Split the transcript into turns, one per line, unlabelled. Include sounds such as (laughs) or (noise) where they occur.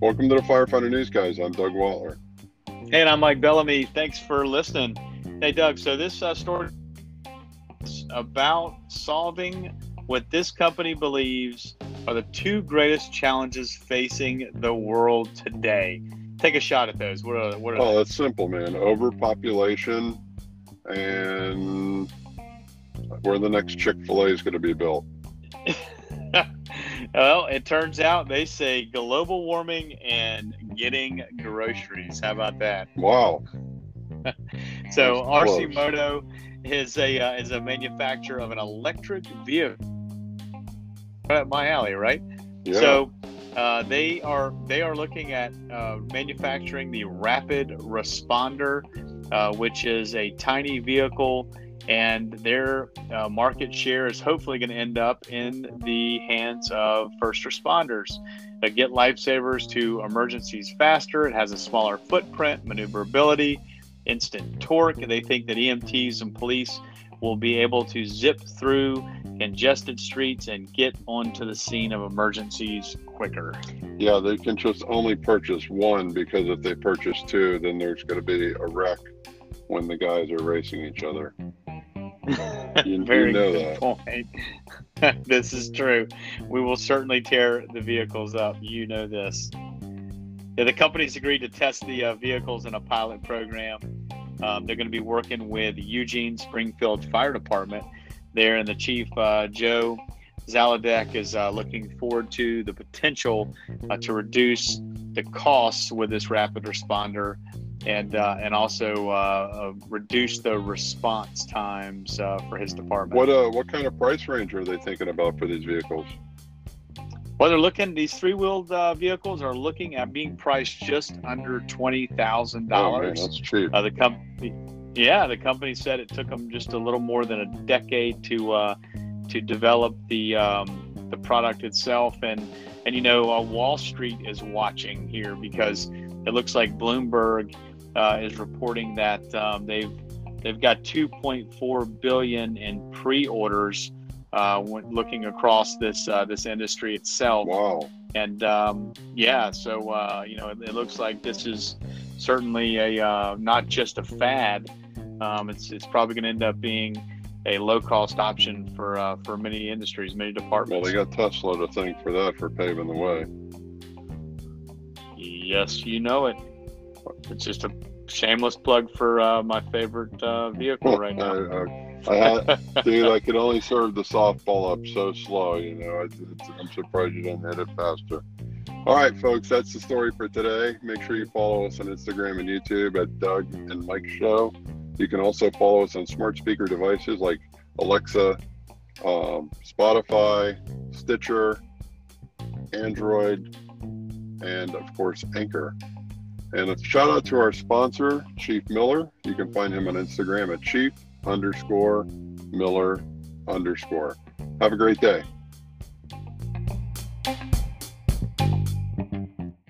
Welcome to the Firefighter News Guys. I'm Doug Waller.
Hey, and I'm Mike Bellamy. Thanks for listening. Hey, Doug. So this uh, story is about solving what this company believes are the two greatest challenges facing the world today. Take a shot at those. What are, what are
Oh,
they?
that's simple, man. Overpopulation and where the next Chick fil A is going to be built. (laughs)
well, it turns out they say global warming and getting groceries. How about that?
Wow. (laughs)
So RC. Moto is a uh, is a manufacturer of an electric vehicle. Right up my alley, right?
Yeah.
So uh, they are they are looking at uh, manufacturing the Rapid Responder, uh, which is a tiny vehicle, and their uh, market share is hopefully going to end up in the hands of first responders. Get lifesavers to emergencies faster. It has a smaller footprint, maneuverability, instant torque. They think that EMTs and police will be able to zip through congested streets and get onto the scene of emergencies quicker.
yeah, they can just only purchase one because if they purchase two, then there's going to be a wreck when the guys are racing each other. (laughs) You,
Very
you know
good
that.
point. (laughs) this is true. We will certainly tear the vehicles up. You know this. Yeah, the company's agreed to test the uh, vehicles in a pilot program. Um, they're going to be working with Eugene Springfield Fire Department there, and the chief, uh, Joe Zaludek, is uh, looking forward to the potential uh, to reduce the costs with this rapid responder and uh, and also uh, uh, reduce the response times uh, for his department.
What uh, what kind of price range are they thinking about for these vehicles?
Well, they're looking. These three-wheeled uh, vehicles are looking at being priced just under twenty thousand
Oh
dollars.
that's cheap.
Uh, the company, yeah, the company said it took them just a little more than a decade to uh, to develop the um, the product itself, and and you know uh, Wall Street is watching here because it looks like Bloomberg uh, is reporting that um, they've they've got 2.4 billion in pre-orders uh, when looking across this uh, this industry itself.
Wow.
And um, yeah, so uh, you know, it, it looks like this is certainly a uh, not just a fad. Um, it's it's probably going to end up being a low cost option for uh, for many industries, many departments.
Well, they got Tesla to thank for that for paving the way.
yes, you know it. It's just a shameless plug for uh, my favorite uh, vehicle (laughs) right now.
I, I, I, dude, I could only serve the softball up so slow. You know, it's, it's, I'm surprised you didn't hit it faster. All right, folks, that's the story for today. Make sure you follow us on Instagram and YouTube at Doug and Mike Show. You can also follow us on smart speaker devices like Alexa, um, Spotify, Stitcher, Android, and of course Anchor. And a shout out to our sponsor, Chief Miller. You can find him on Instagram at Chief underscore Miller underscore. Have a great day.